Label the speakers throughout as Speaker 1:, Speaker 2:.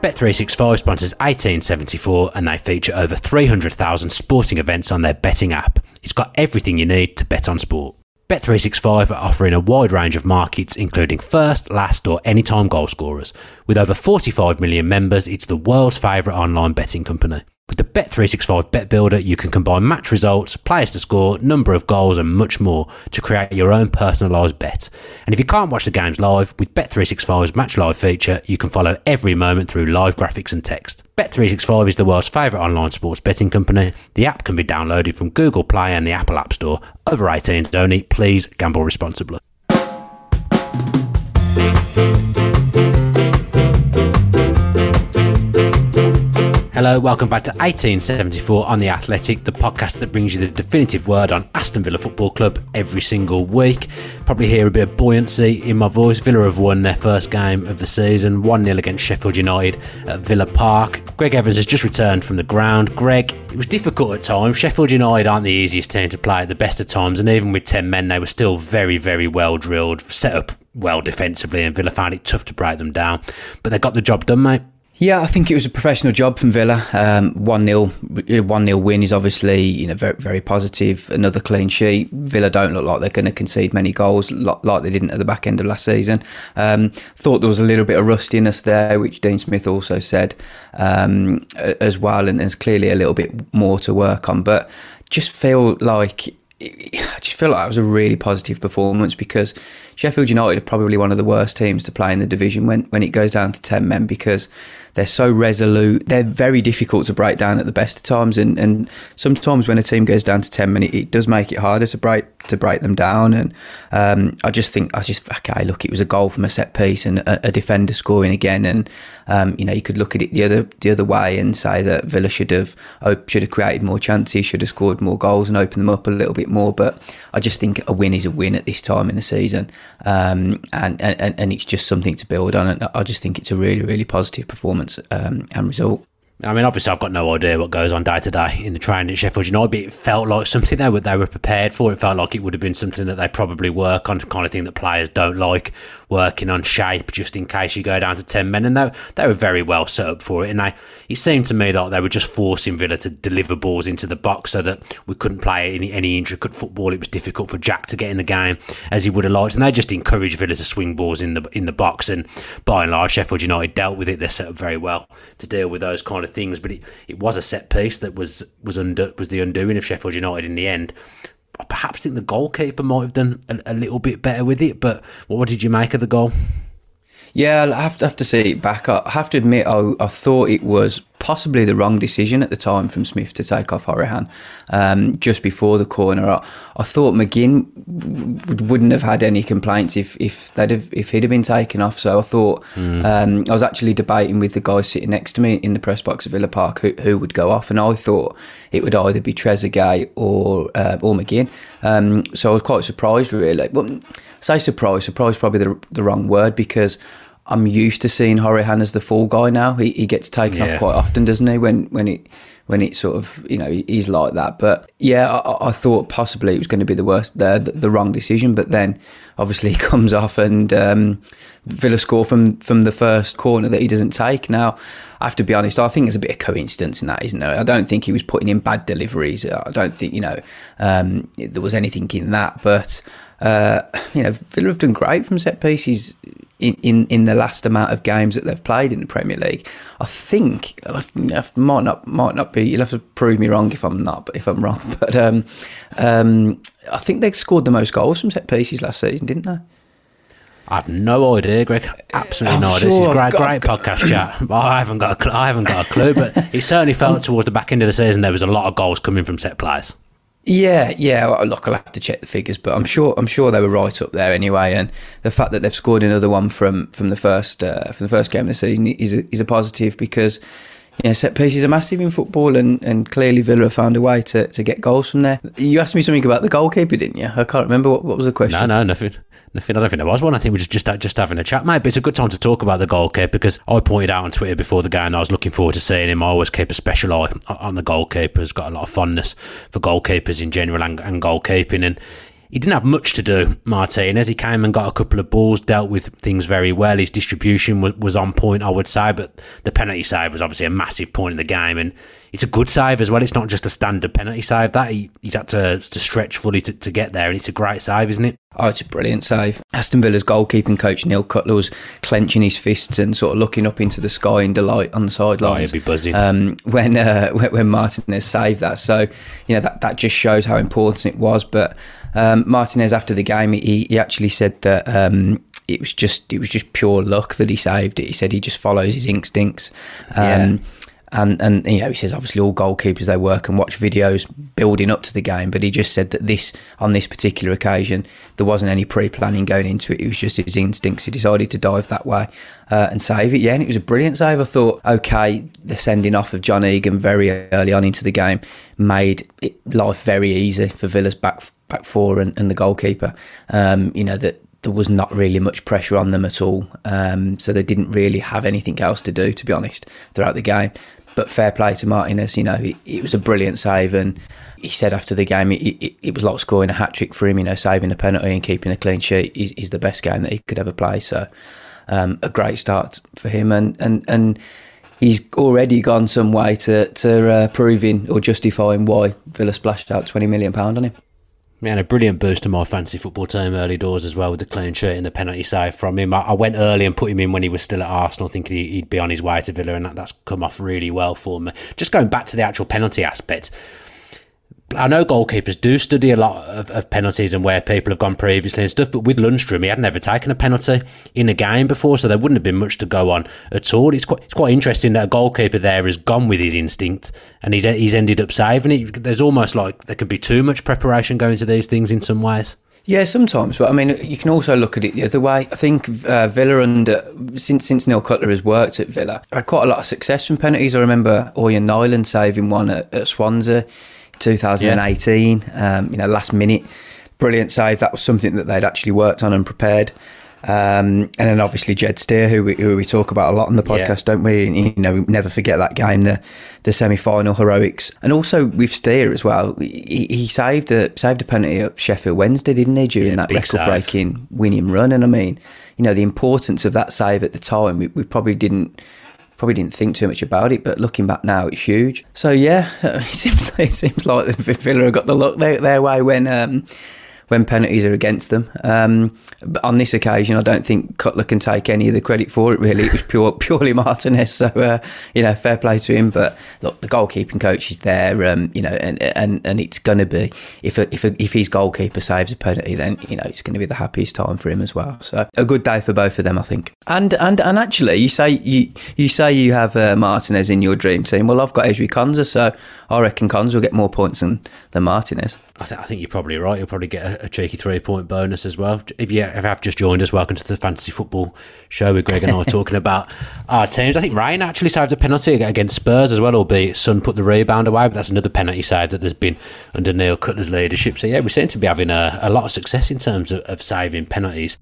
Speaker 1: Bet365 sponsors 1874 and they feature over 300,000 sporting events on their betting app. It's got everything you need to bet on sport. Bet365 are offering a wide range of markets, including first, last, or anytime goal scorers. With over 45 million members, it's the world's favourite online betting company. With the Bet365 Bet Builder, you can combine match results, players to score, number of goals, and much more to create your own personalised bet. And if you can't watch the games live, with Bet365's Match Live feature, you can follow every moment through live graphics and text. Bet365 is the world's favourite online sports betting company. The app can be downloaded from Google Play and the Apple App Store. Over 18s only. Please gamble responsibly. Hello, welcome back to 1874 on The Athletic, the podcast that brings you the definitive word on Aston Villa Football Club every single week. Probably hear a bit of buoyancy in my voice. Villa have won their first game of the season, 1 0 against Sheffield United at Villa Park. Greg Evans has just returned from the ground. Greg, it was difficult at times. Sheffield United aren't the easiest team to play at the best of times, and even with 10 men, they were still very, very well drilled, set up well defensively, and Villa found it tough to break them down. But they got the job done, mate.
Speaker 2: Yeah, I think it was a professional job from Villa. Um, one 0 one 0 win is obviously you know very very positive. Another clean sheet. Villa don't look like they're going to concede many goals like they didn't at the back end of last season. Um, thought there was a little bit of rustiness there, which Dean Smith also said um, as well, and there's clearly a little bit more to work on. But just feel like I just feel like it was a really positive performance because Sheffield United are probably one of the worst teams to play in the division when, when it goes down to 10 men because they're so resolute. They're very difficult to break down at the best of times. And, and sometimes when a team goes down to 10 men, it, does make it harder to break to break them down. And um, I just think, I just, okay, look, it was a goal from a set piece and a, a defender scoring again. And, um, you know, you could look at it the other the other way and say that Villa should have should have created more chances, should have scored more goals and opened them up a little bit more. But I just think a win is a win at this time in the season. Um, and, and, and it's just something to build on. And I just think it's a really, really positive performance um, and result.
Speaker 1: I mean, obviously, I've got no idea what goes on day to day in the training at Sheffield United, but it felt like something they were, they were prepared for. It felt like it would have been something that they probably work on, kind of thing that players don't like, working on shape just in case you go down to 10 men. And they, they were very well set up for it. And they, it seemed to me like they were just forcing Villa to deliver balls into the box so that we couldn't play any, any intricate football. It was difficult for Jack to get in the game as he would have liked. And they just encouraged Villa to swing balls in the in the box. And by and large, Sheffield United dealt with it. They're set up very well to deal with those kind of things. But it, it was a set piece that was was under was the undoing of Sheffield United in the end. I perhaps think the goalkeeper might have done a, a little bit better with it, but what did you make of the goal?
Speaker 2: Yeah, I have to, have to see it back. I have to admit, I, I thought it was possibly the wrong decision at the time from Smith to take off Hourihane um, just before the corner. I, I thought McGinn w- wouldn't have had any complaints if if they'd have, if he'd have been taken off. So I thought mm. um, I was actually debating with the guy sitting next to me in the press box at Villa Park who, who would go off, and I thought it would either be Trezeguet or uh, or McGinn. Um, so I was quite surprised, really. Well, say surprised. Surprised probably the the wrong word because I'm used to seeing Hourihane as the fall guy now. He, he gets taken yeah. off quite often, doesn't he? When when it when it sort of you know he's like that. But yeah, I, I thought possibly it was going to be the worst, the, the, the wrong decision. But then obviously he comes off and um, Villa score from from the first corner that he doesn't take. Now I have to be honest, I think there's a bit of coincidence in that, isn't there? I don't think he was putting in bad deliveries. I don't think you know um, there was anything in that, but. Uh, you know, Villa have done great from set pieces in, in, in the last amount of games that they've played in the Premier League. I think I might not might not be. You'll have to prove me wrong if I'm not, but if I'm wrong. But um, um, I think they scored the most goals from set pieces last season, didn't they?
Speaker 1: I have no idea, Greg. Absolutely I'm no idea. Sure this is great, great podcast chat. I haven't got, a, I haven't got a clue, but it certainly felt towards the back end of the season there was a lot of goals coming from set plays.
Speaker 2: Yeah, yeah. Well, look, I'll have to check the figures, but I'm sure I'm sure they were right up there anyway. And the fact that they've scored another one from from the first uh, from the first game of the season is a, is a positive because you know, set pieces are massive in football, and, and clearly Villa found a way to, to get goals from there. You asked me something about the goalkeeper, didn't you? I can't remember what, what was the question.
Speaker 1: No, no, nothing. Nothing. I don't think there was one. I think we're just just, just having a chat, mate. But it's a good time to talk about the goalkeeper because I pointed out on Twitter before the game I was looking forward to seeing him. I always keep a special eye on the goalkeepers. Got a lot of fondness for goalkeepers in general and, and goalkeeping, and he didn't have much to do, Martinez. He came and got a couple of balls, dealt with things very well. His distribution was, was on point, I would say, but the penalty save was obviously a massive point in the game, and it's a good save as well. It's not just a standard penalty save. That he, he's had to, to stretch fully to, to get there, and it's a great save, isn't it?
Speaker 2: Oh, it's a brilliant save. Aston Villa's goalkeeping coach Neil Cutler was clenching his fists and sort of looking up into the sky in delight on the sidelines.
Speaker 1: Oh, he'd be buzzing
Speaker 2: um, when uh, when Martinez saved that. So you know that that just shows how important it was. But um, Martinez after the game, he, he actually said that. Um, it was just it was just pure luck that he saved it. He said he just follows his instincts. Um, yeah and and you know he says obviously all goalkeepers they work and watch videos building up to the game but he just said that this on this particular occasion there wasn't any pre-planning going into it. It was just his instincts. He decided to dive that way uh, and save it. Yeah and it was a brilliant save. I thought okay the sending off of John Egan very early on into the game made life very easy for Villa's back back four and, and the goalkeeper. Um, you know that there was not really much pressure on them at all. Um, so they didn't really have anything else to do, to be honest, throughout the game. But fair play to Martinez, you know, it, it was a brilliant save. And he said after the game, it, it, it was like scoring a hat trick for him, you know, saving a penalty and keeping a clean sheet is, is the best game that he could ever play. So um, a great start for him. And, and, and he's already gone some way to, to uh, proving or justifying why Villa splashed out £20 million on him.
Speaker 1: Yeah, and a brilliant boost to my fantasy football team early doors as well with the clean sheet and the penalty save from him. I, I went early and put him in when he was still at Arsenal, thinking he'd be on his way to Villa, and that, that's come off really well for me. Just going back to the actual penalty aspect, I know goalkeepers do study a lot of, of, penalties and where people have gone previously and stuff, but with Lundstram, he had never taken a penalty in a game before, so there wouldn't have been much to go on at all. It's quite, it's quite interesting that a goalkeeper there has gone with his instinct and he's he's ended up saving it. There's almost like there could be too much preparation going to these things in some ways.
Speaker 2: Yeah, sometimes, but I mean, you can also look at it the other way. I think uh, Villa under since since Neil Cutler has worked at Villa, had quite a lot of success from penalties. I remember Ørjan Nyland saving one at, at Swansea 2018. Yeah. Um, you know, last minute, brilliant save. That was something that they'd actually worked on and prepared. Um, and then obviously Jed Steer, who we, who we talk about a lot on the podcast, yeah. don't we? And, you know, we never forget that game, the the semi final heroics, and also with Steer as well. He, he, saved a saved a penalty at Sheffield Wednesday, didn't he, during yeah, that record breaking winning run? And I mean, you know, the importance of that save at the time, we, we probably didn't probably didn't think too much about it, but looking back now, it's huge. So yeah, it seems it seems like the Villa have got the luck their, their way when um, when penalties are against them. Um, but on this occasion, I don't think Cutler can take any of the credit for it. Really, it was pure purely Martinez. So uh, you know, fair play to him. But look, the goalkeeping coach is there. Um, you know, and and and it's going to be if a, if a, if his goalkeeper saves a penalty, then you know it's going to be the happiest time for him as well. So a good day for both of them, I think. And and and actually, you say you you say you have uh, Martinez in your dream team. Well, I've got Ezri Konsa, so I reckon Konsa will get more points than than Martinez.
Speaker 1: I, th- I think you're probably right. You'll probably get a, a cheeky three point bonus as well. If you have just joined us, welcome to the fantasy football show with Greg and I talking about our teams. I think Reina actually saved a penalty against Spurs as well, albeit Son put the rebound away. But that's another penalty save that there's been under Neil Cutler's leadership. So yeah, we seem to be having a, a lot of success in terms of, of saving penalties.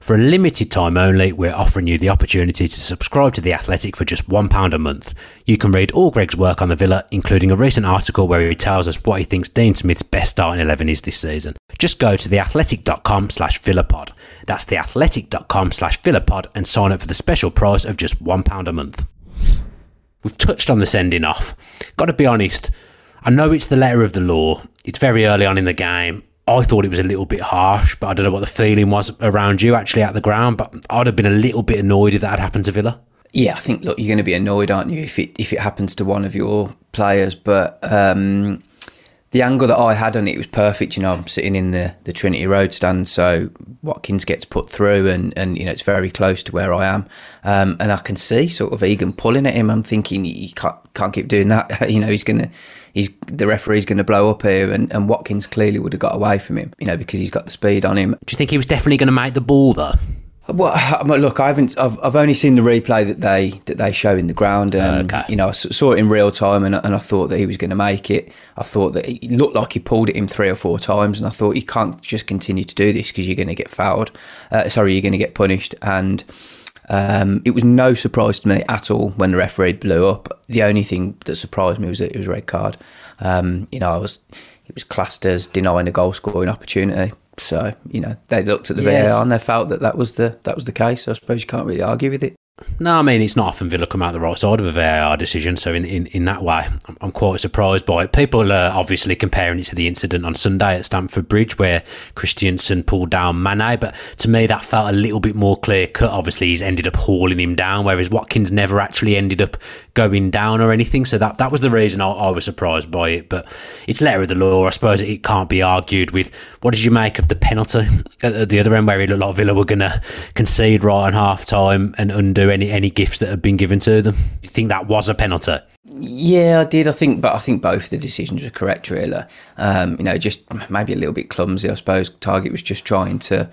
Speaker 1: For a limited time only, we're offering you the opportunity to subscribe to The Athletic for just £1 a month. You can read all Greg's work on the Villa, including a recent article where he tells us what he thinks Dean Smith's best starting 11 is this season. Just go to theathletic.com slash villapod. That's theathletic.com slash villapod and sign up for the special price of just £1 a month. We've touched on the sending off. Got to be honest, I know it's the letter of the law. It's very early on in the game. I thought it was a little bit harsh, but I don't know what the feeling was around you actually at the ground. But I'd have been a little bit annoyed if that had happened to Villa.
Speaker 2: Yeah, I think look, you're going to be annoyed, aren't you, if it if it happens to one of your players? But um, the angle that I had on it was perfect. You know, I'm sitting in the, the Trinity Road stand, so Watkins gets put through, and, and you know it's very close to where I am, um, and I can see sort of Egan pulling at him. I'm thinking he can't can't keep doing that. you know, he's gonna he's the referee's gonna blow up here, and, and Watkins clearly would have got away from him. You know, because he's got the speed on him.
Speaker 1: Do you think he was definitely going to make the ball though?
Speaker 2: Well, look, I haven't. I've, I've only seen the replay that they that they show in the ground, and okay. you know, I saw it in real time, and, and I thought that he was going to make it. I thought that it looked like he pulled it in three or four times, and I thought you can't just continue to do this because you're going to get fouled. Uh, sorry, you're going to get punished, and um, it was no surprise to me at all when the referee blew up. The only thing that surprised me was that it was a red card. Um, you know, I was it was classed as denying a goal scoring opportunity. So you know they looked at the
Speaker 1: Yes.
Speaker 2: VAR and they felt that that was the that was the case. I suppose you can't really argue with it.
Speaker 1: No, I mean it's not often Villa come out the right side of a VAR decision. So in in, in that way, I'm, I'm quite surprised by it. People are obviously comparing it to the incident on Sunday at Stamford Bridge where Christensen pulled down Mane, but to me that felt a little bit more clear cut. Obviously, he's ended up hauling him down, whereas Watkins never actually ended up going down or anything. So that that was the reason I, I was surprised by it. But it's letter of the law. I suppose it can't be argued with. What did you make of the penalty at, at the other end where it looked like Villa were going to concede right on half time and undo any any gifts that had been given to them? Do you think that was a penalty?
Speaker 2: Yeah, I did. I think, but I think both the decisions were correct. Really, um, you know, just maybe a little bit clumsy. I suppose Targett was just trying to,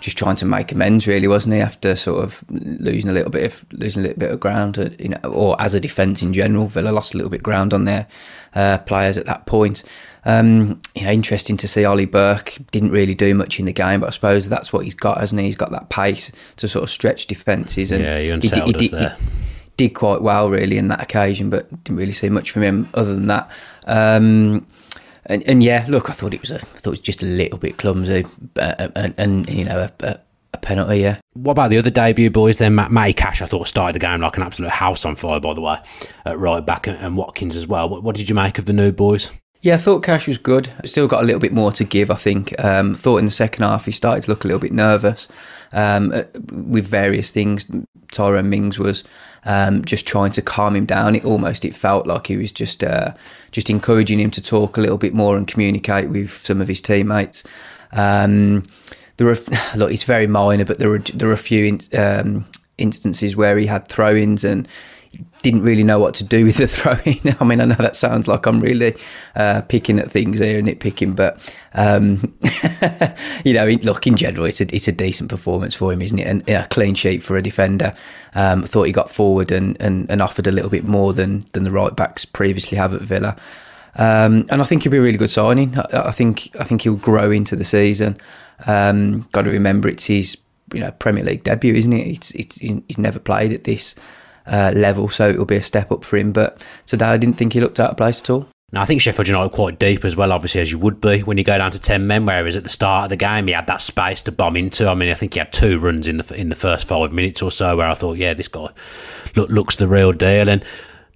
Speaker 2: just trying to make amends. Really, wasn't he? After sort of losing a little bit of losing a little bit of ground, uh, you know, or as a defence in general, Villa lost a little bit of ground on their uh, players at that point. Um, you know, interesting to see Ollie Burke didn't really do much in the game, but I suppose that's what he's got, hasn't he? He's got that pace to sort of stretch defences, and
Speaker 1: Yeah, he
Speaker 2: did-
Speaker 1: us
Speaker 2: did-
Speaker 1: there.
Speaker 2: did quite well really in that occasion, but didn't really see much from him other than that. Um, and, and yeah, look, I thought it was a, I thought it was just a little bit clumsy, uh, and, and you know, a, a, penalty. Yeah,
Speaker 1: What about the other debut boys then? Matt, Matty Cash, I thought, started the game like an absolute house on fire, by the way, at right back, and, and Watkins as well. What, what did you make of the new boys?
Speaker 2: Yeah, I thought Cash was good. Still got a little bit more to give. I think. Um, thought in the second half he started to look a little bit nervous um, uh, with various things. Tyrone Mings was um, just trying to calm him down. It almost it felt like he was just uh, just encouraging him to talk a little bit more and communicate with some of his teammates. Um, there are look, it's very minor, but there are there are a few in, um, instances where he had throw-ins and didn't really know what to do with the throw-in. I mean, I know that sounds like I'm really uh, picking at things here, and nitpicking, but um, you know, look in general, it's a it's a decent performance for him, isn't it? And a clean sheet for a defender. Um, I thought he got forward and, and, and offered a little bit more than than the right backs previously have at Villa. Um, and I think he'll be a really good signing. I, I think I think he'll grow into the season. Um, got to remember it's his you know Premier League debut, isn't it? It's, it's he's never played at this uh, level, so it'll be a step up for him. But today I didn't think he looked out of place at all.
Speaker 1: Now, I think Sheffield United quite deep as well, obviously, as you would be when you go down to 10 men, whereas at the start of the game, he had that space to bomb into. I mean, I think he had two runs in the in the first five minutes or so where I thought, yeah, this guy look, looks the real deal. And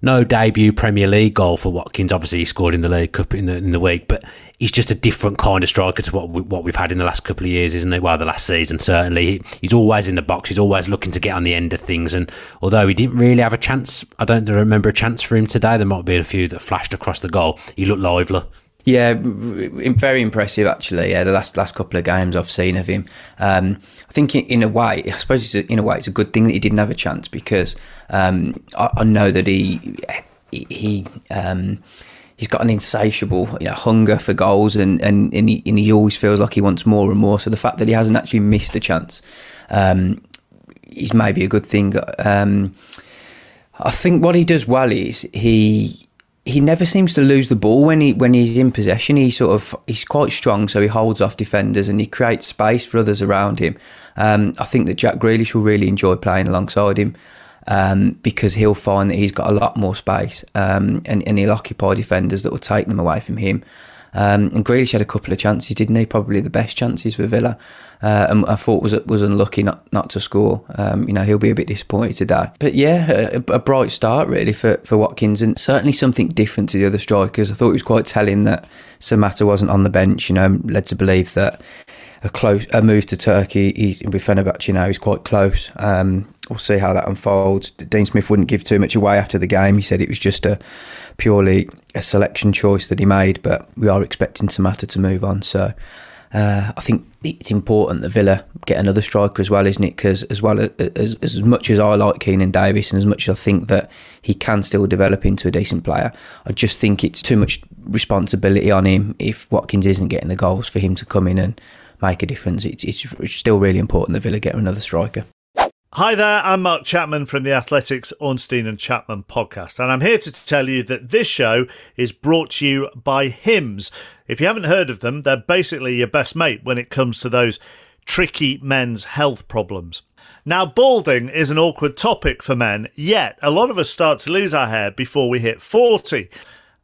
Speaker 1: no debut Premier League goal for Watkins. Obviously, he scored in the League Cup in the, in the week, but he's just a different kind of striker to what we, what we've had in the last couple of years, isn't it? Well, the last season certainly. He, he's always in the box. He's always looking to get on the end of things. And although he didn't really have a chance, I don't remember a chance for him today. There might been a few that flashed across the goal. He looked lively.
Speaker 2: Yeah, very impressive actually. Yeah, the last last couple of games I've seen of him. Um, I think in, in a way, I suppose it's a, in a way it's a good thing that he didn't have a chance because um, I, I know that he he. Um, He's got an insatiable, you know, hunger for goals, and, and, and, he, and he always feels like he wants more and more. So the fact that he hasn't actually missed a chance um, is maybe a good thing. Um, I think what he does well is he he never seems to lose the ball when he when he's in possession. He sort of he's quite strong, so he holds off defenders and he creates space for others around him. Um, I think that Jack Grealish will really enjoy playing alongside him um, because he'll find that he's got a lot more space um, and, and he'll occupy defenders that will take them away from him. Um, and Grealish had a couple of chances, didn't he? Probably the best chances for Villa, uh, and I thought was was unlucky not, not to score. Um, you know, he'll be a bit disappointed today. But yeah, a, a bright start really for, for Watkins, and certainly something different to the other strikers. I thought it was quite telling that Samatta wasn't on the bench. You know, led to believe that a close a move to Turkey he, with Fenerbahce, you know, is quite close. Um, we'll see how that unfolds. Dean Smith wouldn't give too much away after the game. He said it was just a purely a selection choice that he made, but we are expecting Samatta to move on. So uh, I think it's important that Villa get another striker as well, isn't it? Because as well as, as much as I like Keinan Davis and as much as I think that he can still develop into a decent player, I just think it's too much responsibility on him if Watkins isn't getting the goals for him to come in and make a difference. It's, it's still really important that Villa get another striker.
Speaker 3: Hi there, I'm Mark Chapman from the Athletics Ornstein and Chapman podcast, and I'm here to tell you that this show is brought to you by Hims. If you haven't heard of them, they're basically your best mate when it comes to those tricky men's health problems. Now, balding is an awkward topic for men, yet a lot of us start to lose our hair before we hit 40.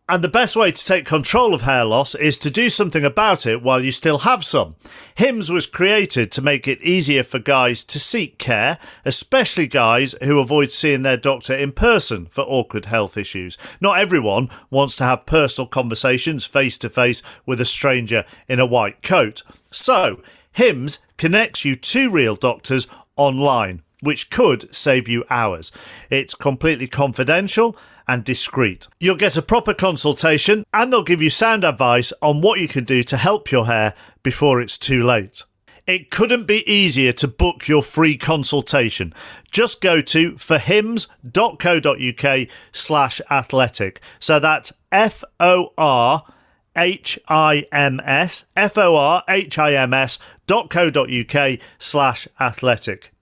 Speaker 3: And the best way to take control of hair loss is to do something about it while you still have some. Hims was created to make it easier for guys to seek care, especially guys who avoid seeing their doctor in person for awkward health issues. Not everyone wants to have personal conversations face to face with a stranger in a white coat. So, Hims connects you to real doctors online, which could save you hours. It's completely confidential and discreet. You'll get a proper consultation and they'll give you sound advice on what you can do to help your hair before it's too late. It couldn't be easier to book your free consultation. Just go to forhims.co.uk slash athletic. So that's F O R H I M S, F O R H I M S dot co dot UK slash athletic.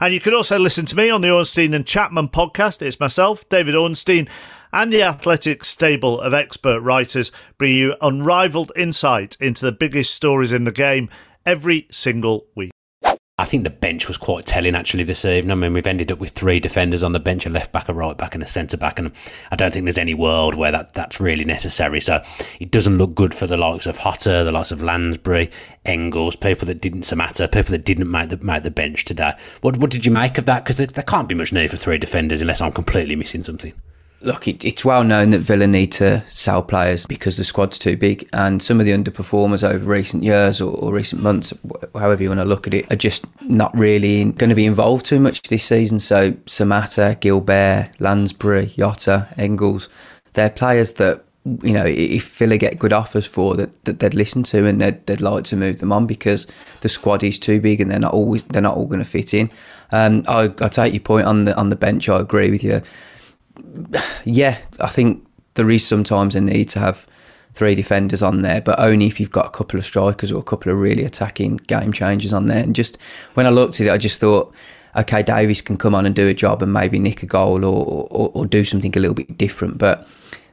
Speaker 3: And you can also listen to me on the Ornstein and Chapman podcast. It's myself, David Ornstein, and the Athletic stable of expert writers bring you unrivaled insight into the biggest stories in the game every single week.
Speaker 1: I think the bench was quite telling actually this evening. I mean, we've ended up with three defenders on the bench, a left back, a right back, and a centre back, and I don't think there's any world where that, that's really necessary. So it doesn't look good for the likes of Jota, the likes of Lansbury, Engels, people that didn't matter, people that didn't make the make the bench today. What what did you make of that? Because there, there can't be much need for three defenders unless I'm completely missing something
Speaker 2: look, it, it's well known that Villa need to sell players because the squad's too big, and some of the underperformers over recent years or, or recent months, however you want to look at it, are just not really going to be involved too much this season. So Samatta, Guilbert, Lansbury, Jota, Engels, they're players that you know, if Villa get good offers for that, that they'd listen to and they'd, they'd like to move them on because the squad is too big and they're not always they're not all going to fit in. Um, I, I take your point on the on the bench. I agree with you yeah, I think there is sometimes a need to have three defenders on there, but only if you've got a couple of strikers or a couple of really attacking game changers on there. And just when I looked at it, I just thought, okay, Davis can come on and do a job and maybe nick a goal or, or, or do something a little bit different, but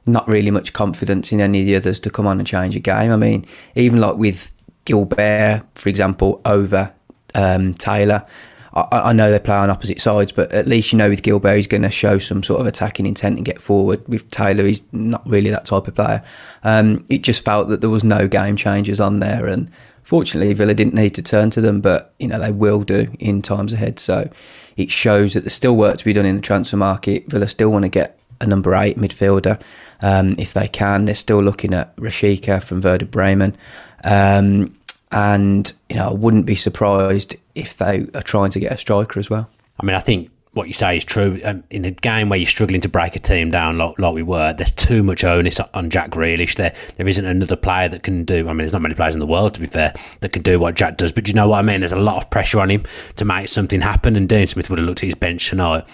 Speaker 2: not really much confidence in any of the others to come on and change a game. I mean, even like with Guilbert, for example, over um, Taylor. I, I, know they play on opposite sides, but at least you know with Guilbert he's going to show some sort of attacking intent and get forward. With Taylor, he's not really that type of player. Um, it just felt that there was no game changers on there, and fortunately Villa didn't need to turn to them, but you know they will do in times ahead. So it shows that there's still work to be done in the transfer market. Villa still want to get a number eight midfielder um, if they can. They're still looking at Rashica from Werder Bremen. Um, and you know, I wouldn't be surprised if they are trying to get a striker as well.
Speaker 1: I mean, I think what you say is true. Um, in a game where you're struggling to break a team down like, like, we were, there's too much onus on Jack Grealish. There, there isn't another player that can do. I mean, there's not many players in the world, to be fair, that can do what Jack does. But you know what I mean? There's a lot of pressure on him to make something happen. And Dean Smith would have looked at his bench tonight,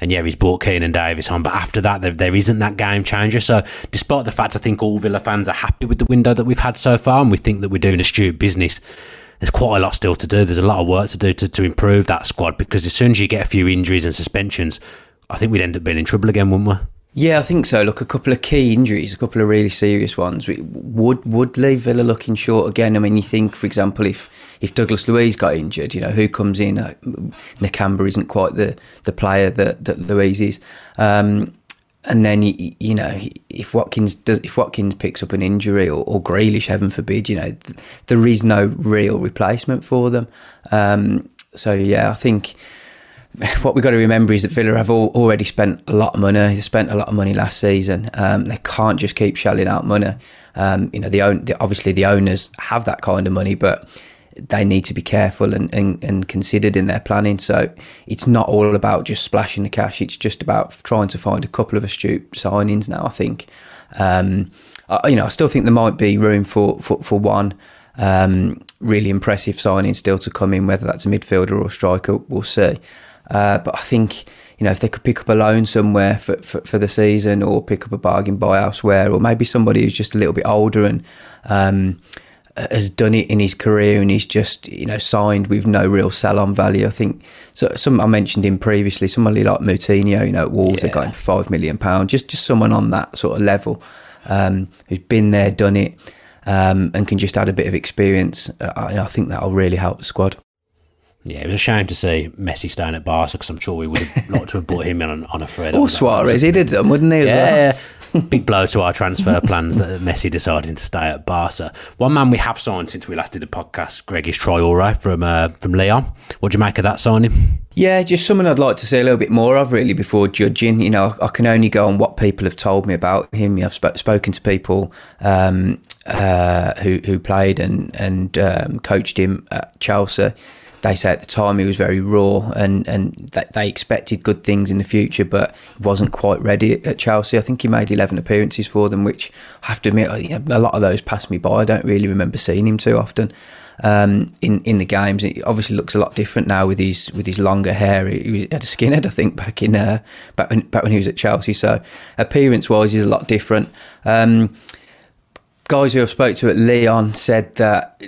Speaker 1: and yeah, he's brought Keinan Davis on. But after that, there, there isn't that game changer. So, despite the fact I think all Villa fans are happy with the window that we've had so far, and we think that we're doing astute business there's quite a lot still to do. There's a lot of work to do to, to improve that squad because as soon as you get a few injuries and suspensions, I think we'd end up being in trouble again, wouldn't we?
Speaker 2: Yeah, I think so. Look, a couple of key injuries, a couple of really serious ones, would would leave Villa looking short again. I mean, you think, for example, if if Douglas Luiz got injured, you know, who comes in? Uh, Nakamba isn't quite the the player that that Luiz is. Um, and then you, you, know if Watkins does if Watkins picks up an injury or, or Grealish, heaven forbid, you know th- there is no real replacement for them. Um, so yeah, I think what we've got to remember is that Villa have all, already spent a lot of money. They spent a lot of money last season. Um, they can't just keep shelling out money. Um, you know, the, own, the obviously the owners have that kind of money, but they need to be careful and, and, and, considered in their planning. So it's not all about just splashing the cash. It's just about trying to find a couple of astute signings now. I think, um, I, you know, I still think there might be room for for, for one um, really impressive signing still to come in. Whether that's a midfielder or a striker, we'll see. Uh, but I think you know if they could pick up a loan somewhere for, for, for, the season, or pick up a bargain buy elsewhere, or maybe somebody who's just a little bit older and um, has done it in his career and he's just you know signed with no real sell on value. I think so. Some I mentioned him previously. Somebody like Moutinho, you know, at Wolves, yeah. they got him for five million pound. Just just someone on that sort of level um, who's been there, done it, um, and can just add a bit of experience. Uh, I, I think that'll really help the squad.
Speaker 1: Yeah, it was a shame to see Messi staying at Barca because I'm sure we would have liked to have brought him in on, on a free.
Speaker 2: Or Suarez, he did them, wouldn't he? As
Speaker 1: yeah, well? big blow to our transfer plans that Messi deciding to stay at Barca. One man we have signed since we last did the podcast, Greg, is Troy Traore from uh, from Lyon. What do you make of that signing?
Speaker 2: Yeah, just someone I'd like to see a little bit more of, really, before judging. You know, I can only go on what people have told me about him. I've sp- spoken to people um, uh, who who played and and um, coached him at Chelsea they say at the time he was very raw and, and that they expected good things in the future, but he wasn't quite ready at Chelsea. I think he made 11 appearances for them, which I have to admit, a lot of those passed me by. I don't really remember seeing him too often. Um, in in the games. It obviously looks a lot different now with his with his longer hair. He had a skinhead, I think, back in uh, back when back when he was at Chelsea. So appearance wise, he's a lot different. Um, guys who I've spoke to at Lyon said that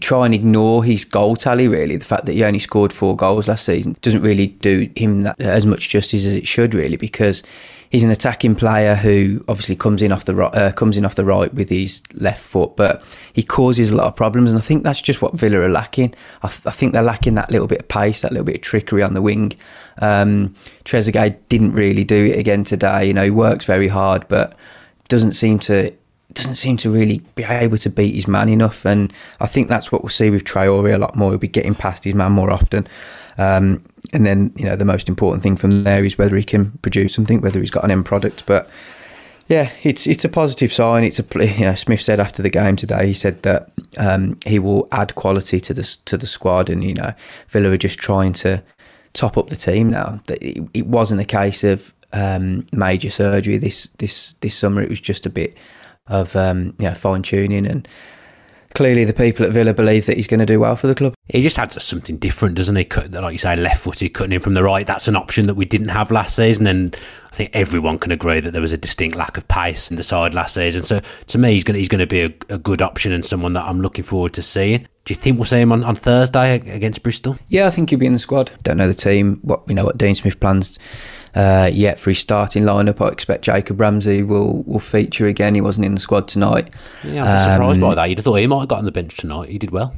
Speaker 2: try and ignore his goal tally. Really, the fact that he only scored four goals last season doesn't really do him that, as much justice as it should. Really, because he's an attacking player who obviously comes in off the right, uh, comes in off the right with his left foot, but he causes a lot of problems, and I think that's just what Villa are lacking. I, th- I think they're lacking that little bit of pace, that little bit of trickery on the wing. Um, Trezeguet didn't really do it again today. You know, he works very hard, but doesn't seem to doesn't seem to really be able to beat his man enough. And I think that's what we'll see with Traore a lot more. He'll be getting past his man more often. Um, and then, you know, the most important thing from there is whether he can produce something, whether he's got an end product. But yeah, it's it's a positive sign. It's a you know Smith said after the game today. He said that um, he will add quality to the to the squad, and you know Villa are just trying to top up the team now. It, it wasn't a case of um, major surgery this this this summer. It was just a bit of um, yeah fine tuning and clearly the people at Villa believe that he's going to do well for the club.
Speaker 1: He just adds something different, doesn't he? Cut, like you say, left footed, cutting in from the right. That's an option that we didn't have last season, and I think everyone can agree that there was a distinct lack of pace in the side last season. So to me, he's going to, he's going to be a, a good option and someone that I'm looking forward to seeing. Do you think we'll see him on, on Thursday against Bristol?
Speaker 2: Yeah, I think he'll be in the squad. Don't know the team. What we know what Dean Smith plans uh, yet for his starting lineup. I expect Jacob Ramsey will will feature again. He wasn't in the squad tonight.
Speaker 1: Yeah, I'm um, surprised by that. You'd have thought he might have got on the bench tonight. He did well.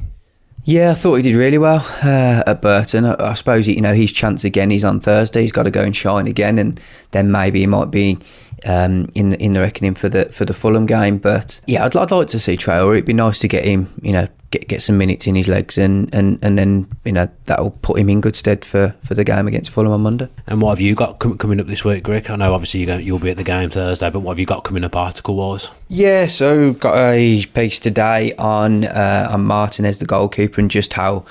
Speaker 2: Yeah, I thought he did really well uh, at Burton. I, I, suppose you know his chance again. He's on Thursday. He's got to go and shine again, and then maybe he might be um, in the, in the reckoning for the for the Fulham game. But yeah, I'd, I'd like to see Traore. It'd be nice to get him, you know, get get some minutes in his legs, and, and, and then you know that'll put him in good stead for, for the game against Fulham on Monday.
Speaker 1: And what have you got com- coming up this week, Greg? I know obviously you're going, you'll be at the game Thursday, but what have you got coming up article wise?
Speaker 2: Yeah, so got a piece today on uh, on Martinez, the goalkeeper, and just how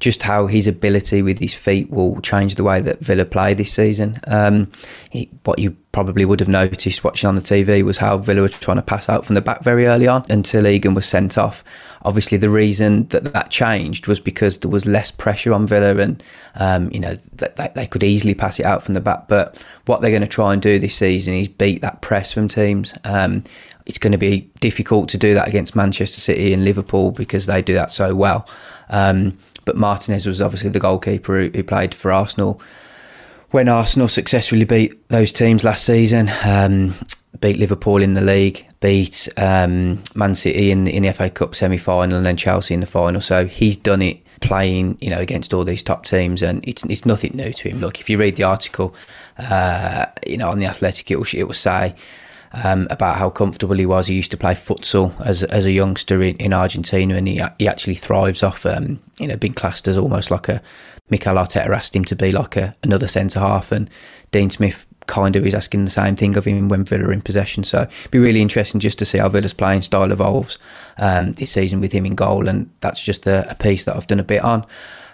Speaker 2: just how his ability with his feet will change the way that Villa play this season. Um, he, what you probably would have noticed watching on the TV was how Villa were trying to pass out from the back very early on until Egan was sent off. Obviously, the reason that that changed was because there was less pressure on Villa, and um, you know that they could easily pass it out from the back. But what they're going to try and do this season is beat that press from teams. Um, it's going to be difficult to do that against Manchester City and Liverpool because they do that so well. Um, but Martinez was obviously the goalkeeper who, who, played for Arsenal when Arsenal successfully beat those teams last season. Um, beat Liverpool in the league, beat um, Man City in, in the FA Cup semi final, and then Chelsea in the final. So he's done it playing, you know, against all these top teams, and it's it's nothing new to him. Look, if you read the article, uh, you know, on the Athletic, it will it will say um, about how comfortable he was. He used to play futsal as as a youngster in, in Argentina, and he he actually thrives off um, you know being classed as almost like a Mikel Arteta asked him to be like a another centre half, and Dean Smith kind of is asking the same thing of him when Villa are in possession. So it'd be really interesting just to see how Villa's playing style evolves um, this season with him in goal, and that's just a, a piece that I've done a bit on.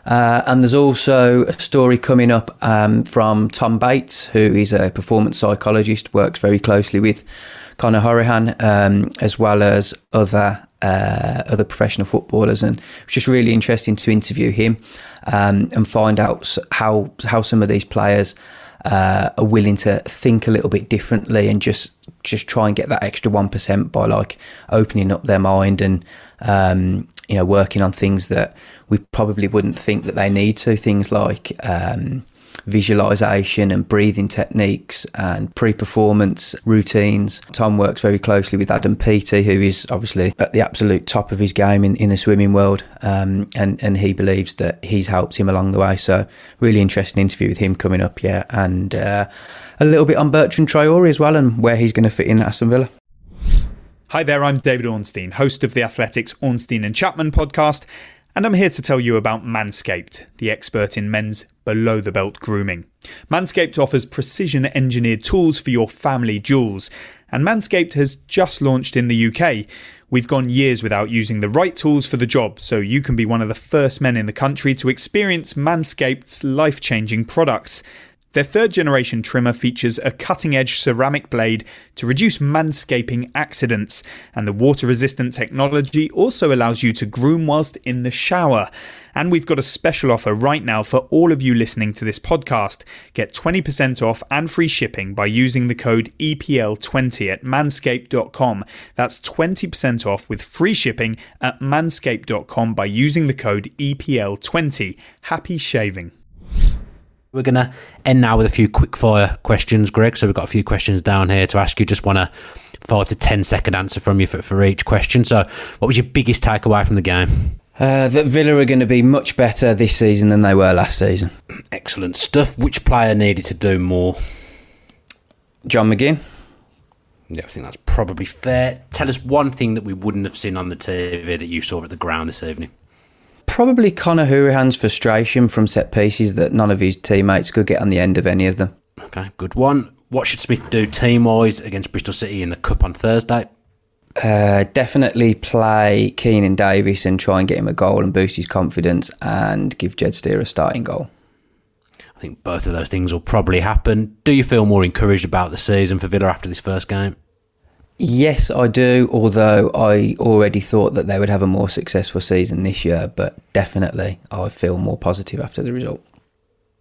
Speaker 2: Uh, and there's also a story coming up um, from Tom Bates, who is a performance psychologist, works very closely with Conor Hourihane, um, as well as other uh, other professional footballers, and it's just really interesting to interview him um, and find out how how some of these players uh, are willing to think a little bit differently and just just try and get that extra one percent by like opening up their mind and um, you know working on things that we probably wouldn't think that they need to. Things like um, visualization and breathing techniques and pre-performance routines. Tom works very closely with Adam Peaty, who is obviously at the absolute top of his game in, in the swimming world, um, and and he believes that he's helped him along the way. So really interesting interview with him coming up, yeah, and uh, a little bit on Bertrand Traore as well and where he's going to fit in at Aston Villa.
Speaker 4: Hi there, I'm David Ornstein, host of the Athletics Ornstein and Chapman podcast, and I'm here to tell you about Manscaped, the expert in men's below the belt grooming. Manscaped offers precision engineered tools for your family jewels, and Manscaped has just launched in the UK. We've gone years without using the right tools for the job, so you can be one of the first men in the country to experience Manscaped's life changing products. Their third generation trimmer features a cutting edge ceramic blade to reduce manscaping accidents, and the water resistant technology also allows you to groom whilst in the shower. And we've got a special offer right now for all of you listening to this podcast. Get 20% off and free shipping by using the code EPL20 at manscaped.com. That's 20% off with free shipping at manscaped.com by using the code EPL20. Happy shaving.
Speaker 1: We're going to end now with a few quick fire questions, Greg. So we've got a few questions down here to ask you. Just want a five to ten second answer from you for, for each question. So, what was your biggest takeaway from the game?
Speaker 2: Uh, that Villa are going to be much better this season than they were last season.
Speaker 1: Excellent stuff. Which player needed to do more?
Speaker 2: John McGinn.
Speaker 1: Yeah, I think that's probably fair. Tell us one thing that we wouldn't have seen on the TV that you saw at the ground this evening
Speaker 2: probably Conor Hourihane's frustration from set pieces that none of his teammates could get on the end of any of them.
Speaker 1: Okay, good one. What should Smith do team wise against Bristol City in the Cup on Thursday?
Speaker 2: Uh, definitely play Keinan Davis and try and get him a goal and boost his confidence and give Jed Steer a starting goal.
Speaker 1: I think both of those things will probably happen. Do you feel more encouraged about the season for Villa after this first game?
Speaker 2: Yes, I do. Although I already thought that they would have a more successful season this year, but definitely I feel more positive after the result.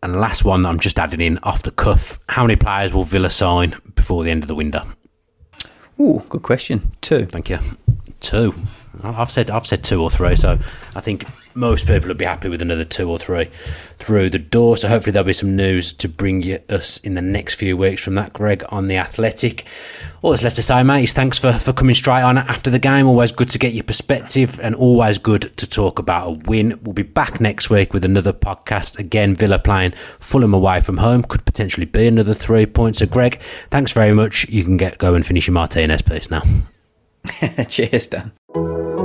Speaker 1: And last one that I'm just adding in off the cuff: How many players will Villa sign before the end of the window?
Speaker 2: Oh, good question. Two.
Speaker 1: Thank you. Two. I've said I've said two or three, so I think most people would be happy with another two or three through the door. So hopefully there'll be some news to bring you us in the next few weeks from that, Greg, on the Athletic. All that's left to say, mate, is thanks for, for coming straight on after the game. Always good to get your perspective and always good to talk about a win. We'll be back next week with another podcast. Again, Villa playing Fulham away from home. Could potentially be another three points. So, Greg, thanks very much. You can get go and finish your Martinez piece now.
Speaker 2: Cheers, Dan. Thank you.